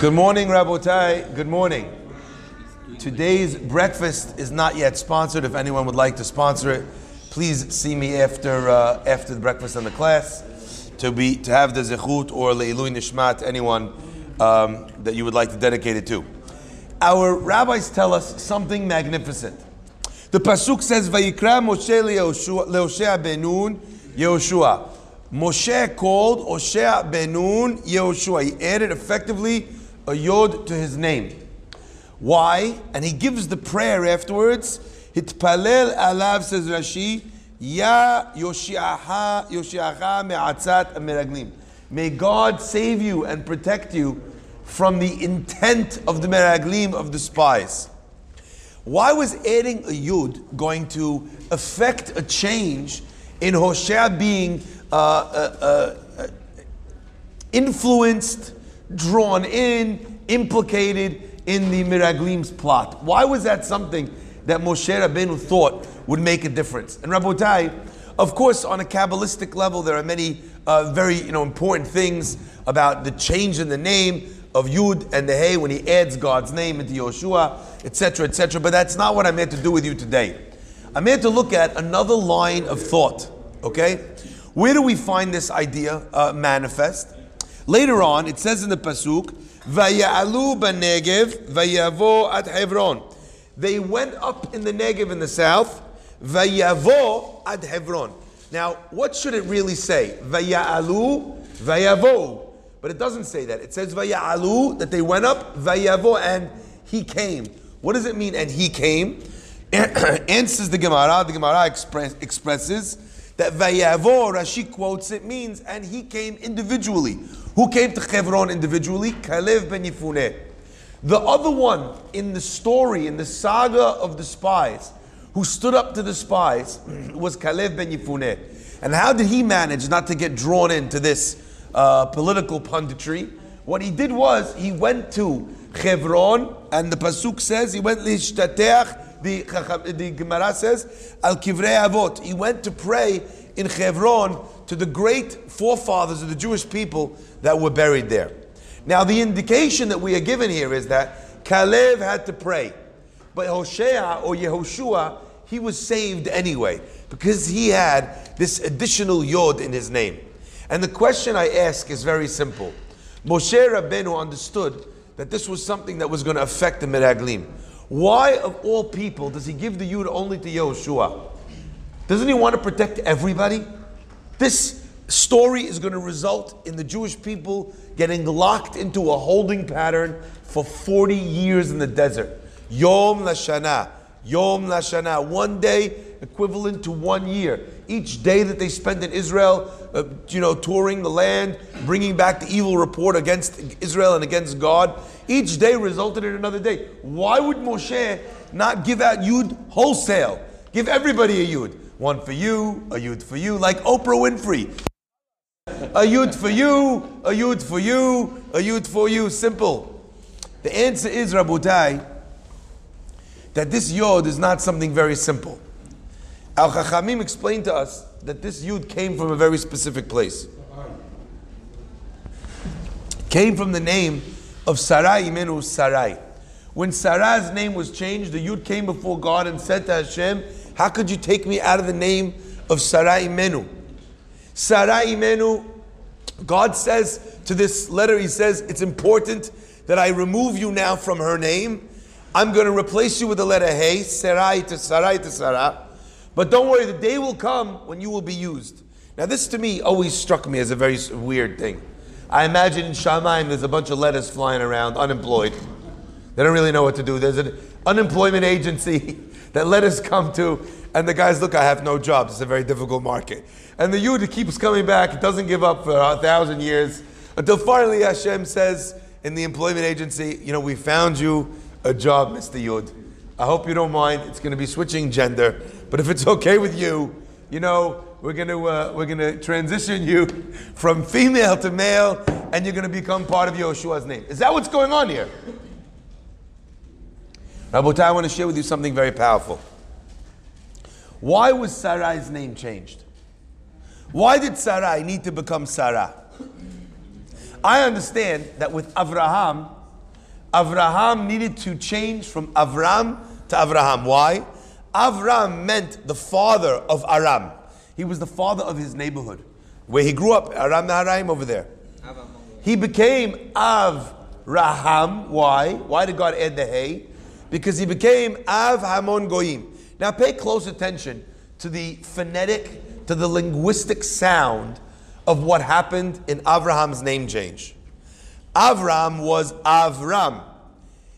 Good morning, Rabotai. Good morning. Today's breakfast is not yet sponsored. If anyone would like to sponsor it, please see me after uh, after the breakfast and the class to be to have the zechut or leilui nishmat anyone um, that you would like to dedicate it to. Our rabbis tell us something magnificent. The pasuk says, "Vayikra Moshe leOshea benun Yehoshua." Moshe called Oshea benun Yehoshua. He added effectively a yod to his name. Why? And he gives the prayer afterwards. Hitpalel alav says Rashi, Ya Yoshiaha Yoshiacha me'atzat meraglim. May God save you and protect you from the intent of the meraglim of the spies. Why was adding a yud going to affect a change in Hosea being uh, uh, uh, influenced, drawn in, implicated in the Miraglim's plot. Why was that something that Moshe Rabbeinu thought would make a difference? And Rabotai, of course, on a Kabbalistic level, there are many uh, very you know, important things about the change in the name of Yud and the Hey when he adds God's name into Yoshua, etc., etc. But that's not what I'm here to do with you today. I'm here to look at another line of thought, okay? Where do we find this idea uh, manifest? Later on, it says in the Pasuk, Vaya'alu b'negev, vayavo at Hebron. They went up in the Negev in the south, vayavo at Hebron. Now, what should it really say? Vaya'alu, vayavo. But it doesn't say that. It says vaya'alu, that they went up, vayavo, and he came. What does it mean, and he came? Answers the Gemara. The Gemara express, expresses that Vayavo, Rashi quotes it, means, and he came individually. Who came to Hebron individually? Kalev ben Yifuneh. The other one in the story, in the saga of the spies, who stood up to the spies, was Kalev ben Yifuneh. And how did he manage not to get drawn into this uh, political punditry? What he did was, he went to Hebron, and the Pasuk says, he went Lishtateach, the, the Gemara says, Al Kivrei Avot. He went to pray in Hebron to the great forefathers of the Jewish people that were buried there. Now, the indication that we are given here is that Kalev had to pray, but Hoshea or Yehoshua, he was saved anyway because he had this additional yod in his name. And the question I ask is very simple. Moshe Rabbeinu understood that this was something that was going to affect the Miraglim. Why, of all people, does he give the yud only to Yehoshua? Doesn't he want to protect everybody? This story is going to result in the Jewish people getting locked into a holding pattern for 40 years in the desert. Yom Lashana. Yom Lashana. One day equivalent to one year. Each day that they spent in Israel, uh, you know, touring the land, bringing back the evil report against Israel and against God, each day resulted in another day. Why would Moshe not give out Yud wholesale? Give everybody a Yud. One for you, a Yud for you, like Oprah Winfrey. A Yud for you, a Yud for you, a Yud for you. Simple. The answer is, Rabotai, that this Yod is not something very simple. Al Chachamim explained to us that this Yud came from a very specific place. Came from the name of Sarai Imenu Sarai. When Sarai's name was changed, the Yud came before God and said to Hashem, How could you take me out of the name of Sarai Imenu? Sarai Imenu, God says to this letter, He says, It's important that I remove you now from her name. I'm going to replace you with the letter Hey, Sarai to Sarai to Sarah. But don't worry, the day will come when you will be used. Now, this to me always struck me as a very weird thing. I imagine in Shamayim there's a bunch of letters flying around, unemployed. They don't really know what to do. There's an unemployment agency that letters come to, and the guys look, I have no jobs. It's a very difficult market. And the Yud keeps coming back, it doesn't give up for a thousand years, until finally Hashem says in the employment agency, You know, we found you a job, Mr. Yud. I hope you don't mind. It's going to be switching gender, but if it's okay with you, you know, we're going to uh, we're going to transition you from female to male, and you're going to become part of Yeshua's name. Is that what's going on here? Rabotai, I want to share with you something very powerful. Why was Sarai's name changed? Why did Sarai need to become Sarah? I understand that with Avraham, Avraham needed to change from Avram to Avraham. Why? Avram meant the father of Aram. He was the father of his neighborhood, where he grew up, Aram Naharaim over there. He became Avraham. Why? Why did God add the hay? Because he became Av Hamon Goyim. Now pay close attention to the phonetic, to the linguistic sound of what happened in Avraham's name change. Avram was Avram.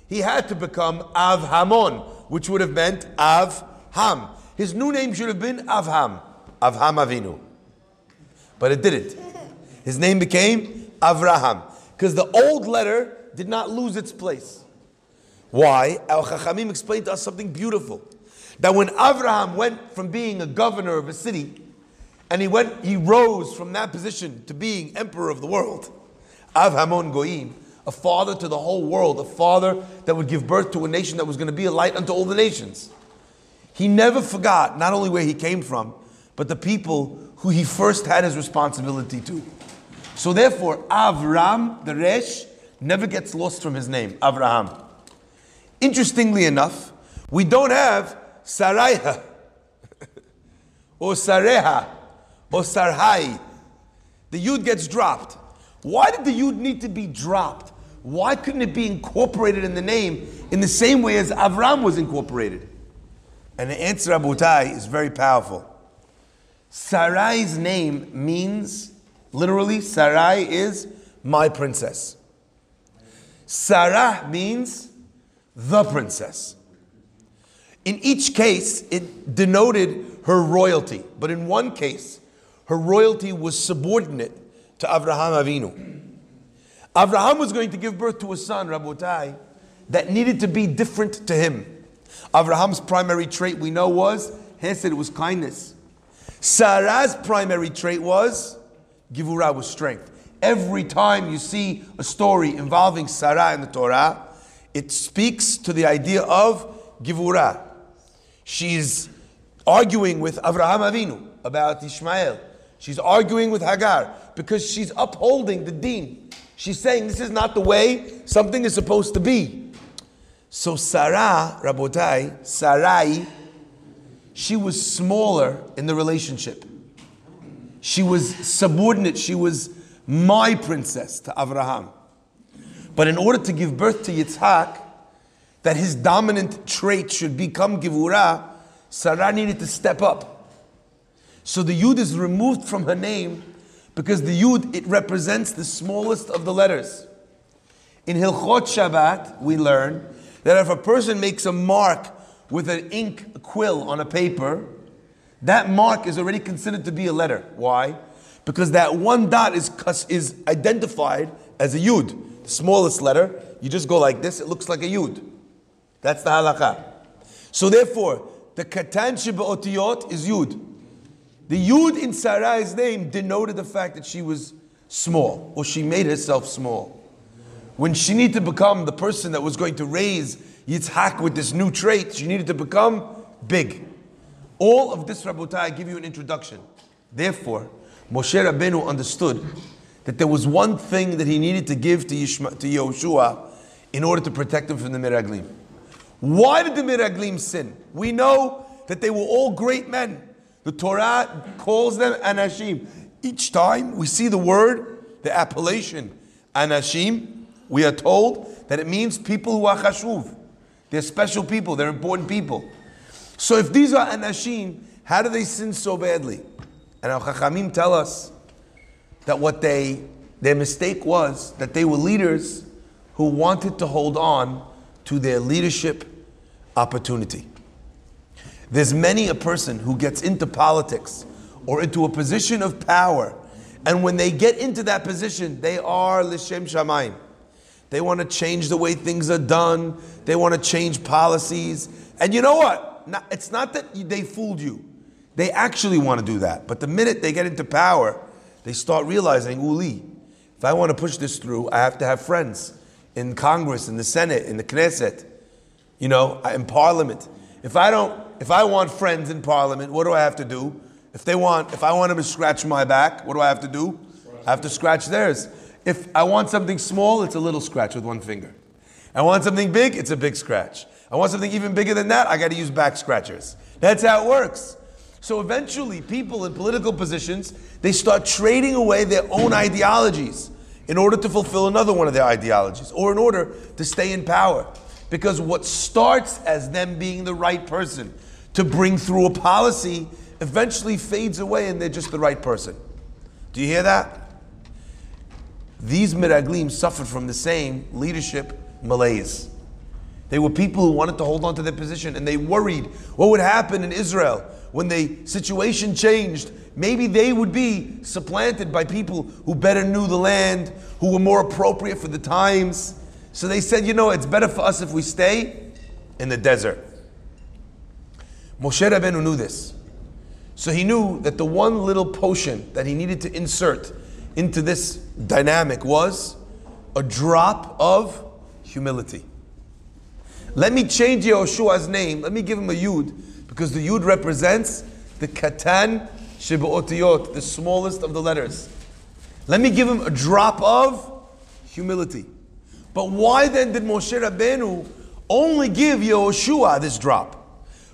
He had to become Avhamon, which would have meant Avham. His new name should have been Avham, Avham Avinu. But it didn't. His name became Avraham because the old letter did not lose its place. Why? Al Chachamim explained to us something beautiful. That when Avraham went from being a governor of a city, and he went, he rose from that position to being emperor of the world. Avhamon Goyim, a father to the whole world, a father that would give birth to a nation that was going to be a light unto all the nations. He never forgot not only where he came from, but the people who he first had his responsibility to. So therefore, Avram, the Resh, never gets lost from his name, Avraham. Interestingly enough, we don't have Saraiha or Sareha or Sarhai. The Yud gets dropped. Why did the Yud need to be dropped? Why couldn't it be incorporated in the name in the same way as Avram was incorporated? And the answer, Rabotai, is very powerful. Sarai's name means, literally, Sarai is my princess. Sarah means the princess. In each case, it denoted her royalty, but in one case, her royalty was subordinate to Avraham Avinu. Avraham was going to give birth to a son, Rabotai, that needed to be different to him. Avraham's primary trait we know was Hesed, it was kindness. Sarah's primary trait was Givurah, was strength. Every time you see a story involving Sarah in the Torah, it speaks to the idea of Givurah. She's arguing with Avraham Avinu about Ishmael. She's arguing with Hagar because she's upholding the deen. She's saying this is not the way something is supposed to be. So Sarah, Rabotai, Sarai, she was smaller in the relationship. She was subordinate. She was my princess to Avraham. But in order to give birth to Yitzhak, that his dominant trait should become Givurah, Sarah needed to step up. So the Yud is removed from her name because the Yud, it represents the smallest of the letters. In Hilchot Shabbat, we learn that if a person makes a mark with an ink quill on a paper, that mark is already considered to be a letter. Why? Because that one dot is, is identified as a Yud, the smallest letter. You just go like this, it looks like a Yud. That's the halakha. So therefore, the katan otiyot is Yud. The Yud in Sarai's name denoted the fact that she was small, or she made herself small. When she needed to become the person that was going to raise Yitzhak with this new trait, she needed to become big. All of this, Rabotai, I give you an introduction. Therefore, Moshe Rabbeinu understood that there was one thing that he needed to give to, Yishma, to Yehoshua in order to protect him from the Miraglim. Why did the Miraglim sin? We know that they were all great men. The Torah calls them Anashim. Each time we see the word, the appellation Anashim, we are told that it means people who are chashuv. They're special people, they're important people. So if these are Anashim, how do they sin so badly? And our Chachamim tell us that what they, their mistake was that they were leaders who wanted to hold on to their leadership opportunity. There's many a person who gets into politics or into a position of power, and when they get into that position, they are Lishem Shamayim. They want to change the way things are done, they want to change policies. And you know what? it's not that they fooled you. They actually want to do that. But the minute they get into power, they start realizing, Uli, if I want to push this through, I have to have friends in Congress, in the Senate, in the Knesset, you know, uh, in Parliament. If I don't, if I want friends in Parliament, what do I have to do? If they want, if I want them to scratch my back, what do I have to do? I have to scratch theirs. If I want something small, it's a little scratch with one finger. I want something big, it's a big scratch. I want something even bigger than that, I got to use back scratchers. That's how it works. So eventually, people in political positions, they start trading away their own ideologies in order to fulfill another one of their ideologies or in order to stay in power. Because what starts as them being the right person to bring through a policy eventually fades away and they're just the right person. Do you hear that? These Miraglim suffered from the same leadership malaise. They were people who wanted to hold on to their position and they worried what would happen in Israel when the situation changed. Maybe they would be supplanted by people who better knew the land, who were more appropriate for the times. So they said, you know, it's better for us if we stay in the desert. Moshe Rabbeinu knew this. So he knew that the one little potion that he needed to insert into this dynamic was a drop of humility. Let me change Yehoshua's name. Let me give him a Yud because the Yud represents the Katan Shibu'otiyot, the smallest of the letters. Let me give him a drop of humility. But why then did Moshe Rabbeinu only give Yehoshua this drop?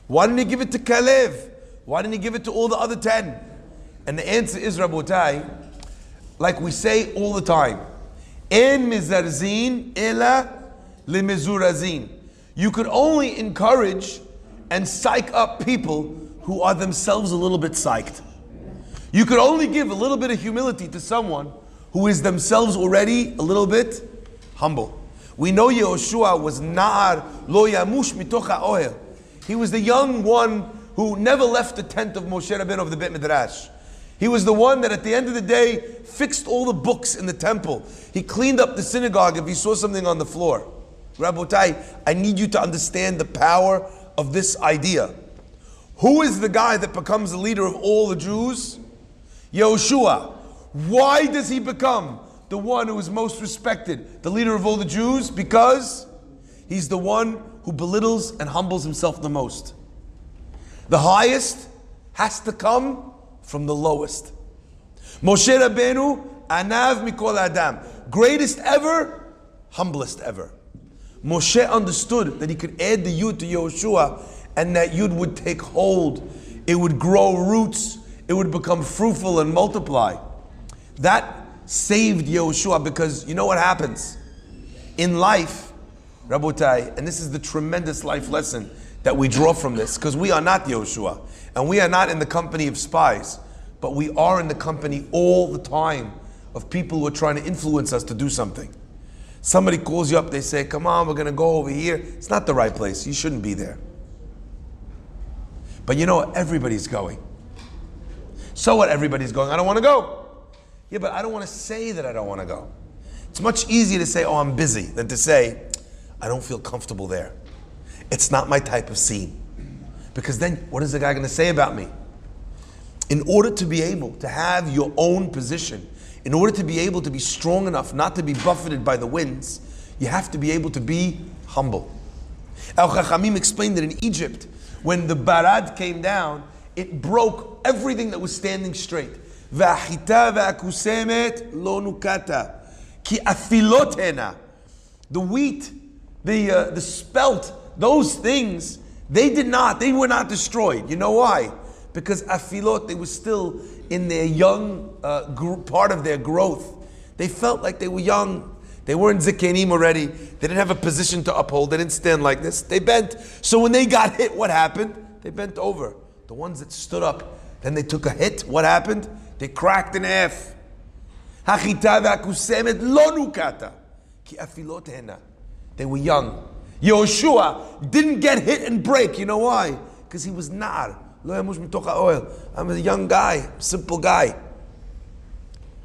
Why didn't he give it to Kalev? Why didn't he give it to all the other ten? And the answer is Rabotai, like we say all the time, En mizarzin ela limizurazin. You could only encourage and psych up people who are themselves a little bit psyched. You could only give a little bit of humility to someone who is themselves already a little bit humble. We know Yehoshua was Na'ar lo yamush mitoch ha'ohel. He was the young one who never left the tent of Moshe Rabbeinu of the Beit Midrash. He was the one that at the end of the day fixed all the books in the temple. He cleaned up the synagogue if he saw something on the floor. Rabotai, I need you to understand the power of this idea. Who is the guy that becomes the leader of all the Jews? Yehoshua. Why does he become the one who is most respected, the leader of all the Jews? Because he's the one who belittles and humbles himself the most. The highest has to come from the lowest. Moshe Rabbeinu, Anav Mikol Adam, greatest ever, humblest ever. Moshe understood that he could add the Yud to Yehoshua and that Yud would take hold. It would grow roots. It would become fruitful and multiply. That saved Yehoshua because you know what happens? In life, Rabotai, and this is the tremendous life lesson that we draw from this, because we are not Yehoshua, and we are not in the company of spies, but we are in the company all the time of people who are trying to influence us to do something. Somebody calls you up, they say, Come on, we're going to go over here. It's not the right place. You shouldn't be there. But you know what? Everybody's going. So what? Everybody's going. I don't want to go. Yeah, but I don't want to say that I don't want to go. It's much easier to say, Oh, I'm busy, than to say, I don't feel comfortable there. It's not my type of scene. Because then, what is the guy going to say about me? In order to be able to have your own position, in order to be able to be strong enough not to be buffeted by the winds, you have to be able to be humble. Al Chachamim explained that in Egypt, when the Barad came down, it broke everything that was standing straight. Ki afilotena. The wheat, the, uh, the spelt, those things, they did not, they were not destroyed. You know why? Because afilot, they were still in their young uh, gr- part of their growth. They felt like they were young. They weren't zikenim already. They didn't have a position to uphold. They didn't stand like this. They bent. So when they got hit, what happened? They bent over. The ones that stood up, then they took a hit. What happened? They cracked in half. They were young. Yehoshua didn't get hit and break. You know why? Because he was nar. I'm a young guy, simple guy.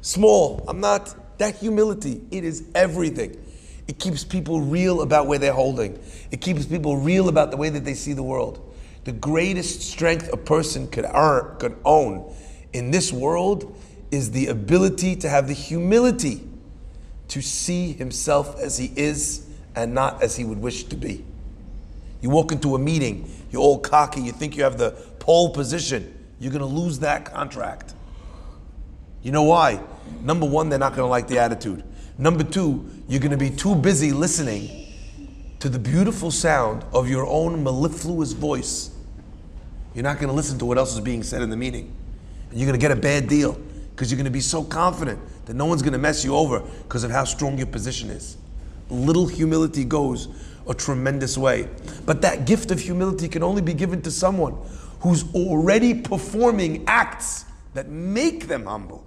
Small. I'm not. That humility, it is everything. It keeps people real about where they're holding. It keeps people real about the way that they see the world. The greatest strength a person could earn, could own in this world is the ability to have the humility to see himself as he is and not as he would wish to be. You walk into a meeting, you're all cocky, you think you have the pole position, you're going to lose that contract. You know why? Number one, they're not going to like the attitude. Number two, you're going to be too busy listening to the beautiful sound of your own mellifluous voice. You're not going to listen to what else is being said in the meeting. And you're going to get a bad deal because you're going to be so confident that no one's going to mess you over because of how strong your position is. Little humility goes a tremendous way. But that gift of humility can only be given to someone who's already performing acts that make them humble.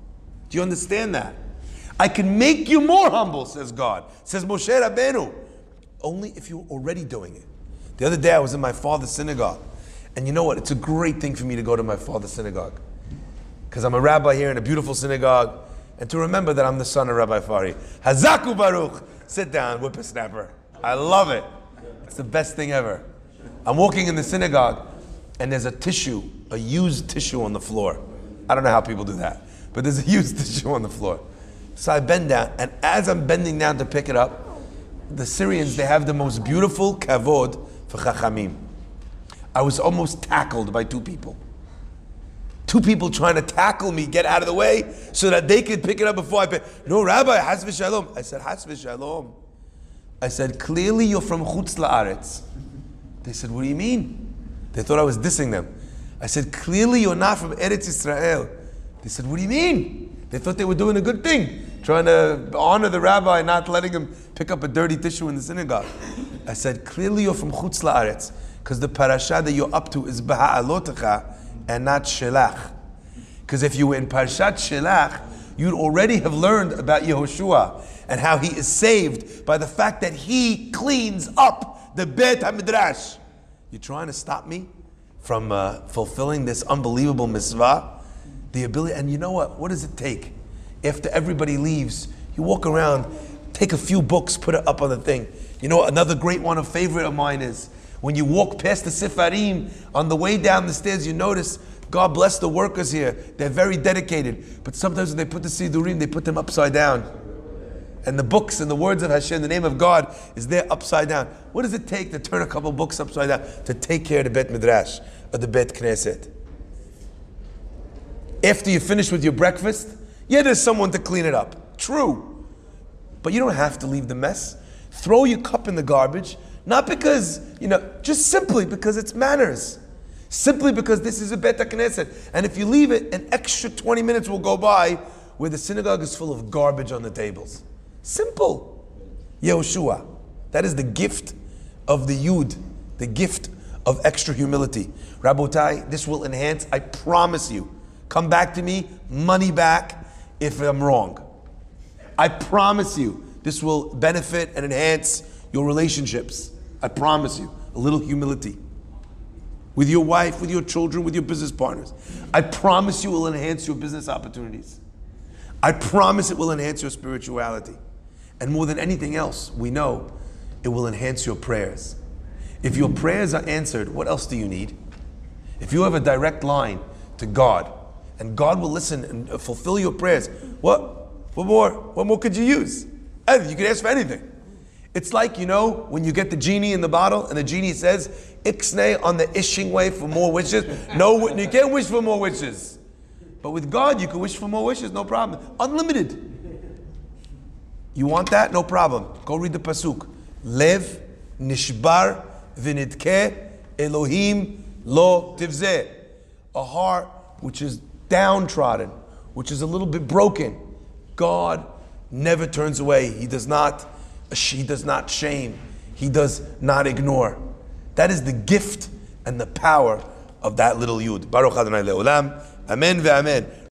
Do you understand that? I can make you more humble, says God. Says Moshe Rabbeinu. Only if you're already doing it. The other day I was in my father's synagogue. And you know what? It's a great thing for me to go to my father's synagogue. Because I'm a rabbi here in a beautiful synagogue. And to remember that I'm the son of Rabbi Farhi. Hazaku Baruch. Sit down, whippersnapper. I love it. It's the best thing ever. I'm walking in the synagogue and there's a tissue, a used tissue on the floor. I don't know how people do that, but there's a used tissue on the floor. So I bend down, and as I'm bending down to pick it up, the Syrians, they have the most beautiful kavod for chachamim. I was almost tackled by two people. Two people trying to tackle me, get out of the way, so that they could pick it up before I pick. No, Rabbi, has shalom. I said, has shalom. I said, clearly you're from Chutz La'aretz. They said, what do you mean? They thought I was dissing them. I said, clearly you're not from Eretz Israel. They said, what do you mean? They thought they were doing a good thing, trying to honor the rabbi, not letting him pick up a dirty tissue in the synagogue. I said, clearly you're from Chutz La'aretz, because the parasha that you're up to is Baha'alotecha and not Shelach. Because if you were in Parashat Shelach, you'd already have learned about Yehoshua and how he is saved by the fact that he cleans up the Beit HaMidrash. You're trying to stop me from uh, fulfilling this unbelievable mitzvah? The ability, and you know what? What does it take? After everybody leaves, you walk around, take a few books, put it up on the thing. You know, another great one, a favorite of mine is when you walk past the Sifarim, on the way down the stairs, you notice, God bless the workers here. They're very dedicated. But sometimes when they put the Sidurim, they put them upside down and the books and the words of Hashem, the name of God, is there upside down. What does it take to turn a couple books upside down to take care of the Bet Midrash or the Bet Knesset? After you finish with your breakfast, yeah, there's someone to clean it up. True. But you don't have to leave the mess. Throw your cup in the garbage, not because, you know, just simply because it's manners. Simply because this is a Bet Knesset. And if you leave it, an extra 20 minutes will go by where the synagogue is full of garbage on the tables. Simple. Yehoshua. That is the gift of the Yud, the gift of extra humility. Rabotai, this will enhance, I promise you. Come back to me, money back if I'm wrong. I promise you, this will benefit and enhance your relationships. I promise you, a little humility. With your wife, with your children, with your business partners. I promise you, will enhance your business opportunities. I promise it will enhance your spirituality. And more than anything else, we know it will enhance your prayers. If your prayers are answered, what else do you need? If you have a direct line to God, and God will listen and uh, fulfill your prayers, what, what more? What more could you use? You could ask for anything. It's like, you know, when you get the genie in the bottle and the genie says, Ixnay on the ishing way for more wishes. No, you can't wish for more wishes. But with God, you can wish for more wishes, no problem. Unlimited. You want that? No problem. Go read the pasuk. Lev nishbar v'nitke Elohim lo tivzeh. A heart which is downtrodden, which is a little bit broken. God never turns away. He does not, he does not shame. He does not ignore. That is the gift and the power of that little yud. Baruch Adonai le'olam. Amen ve'amen.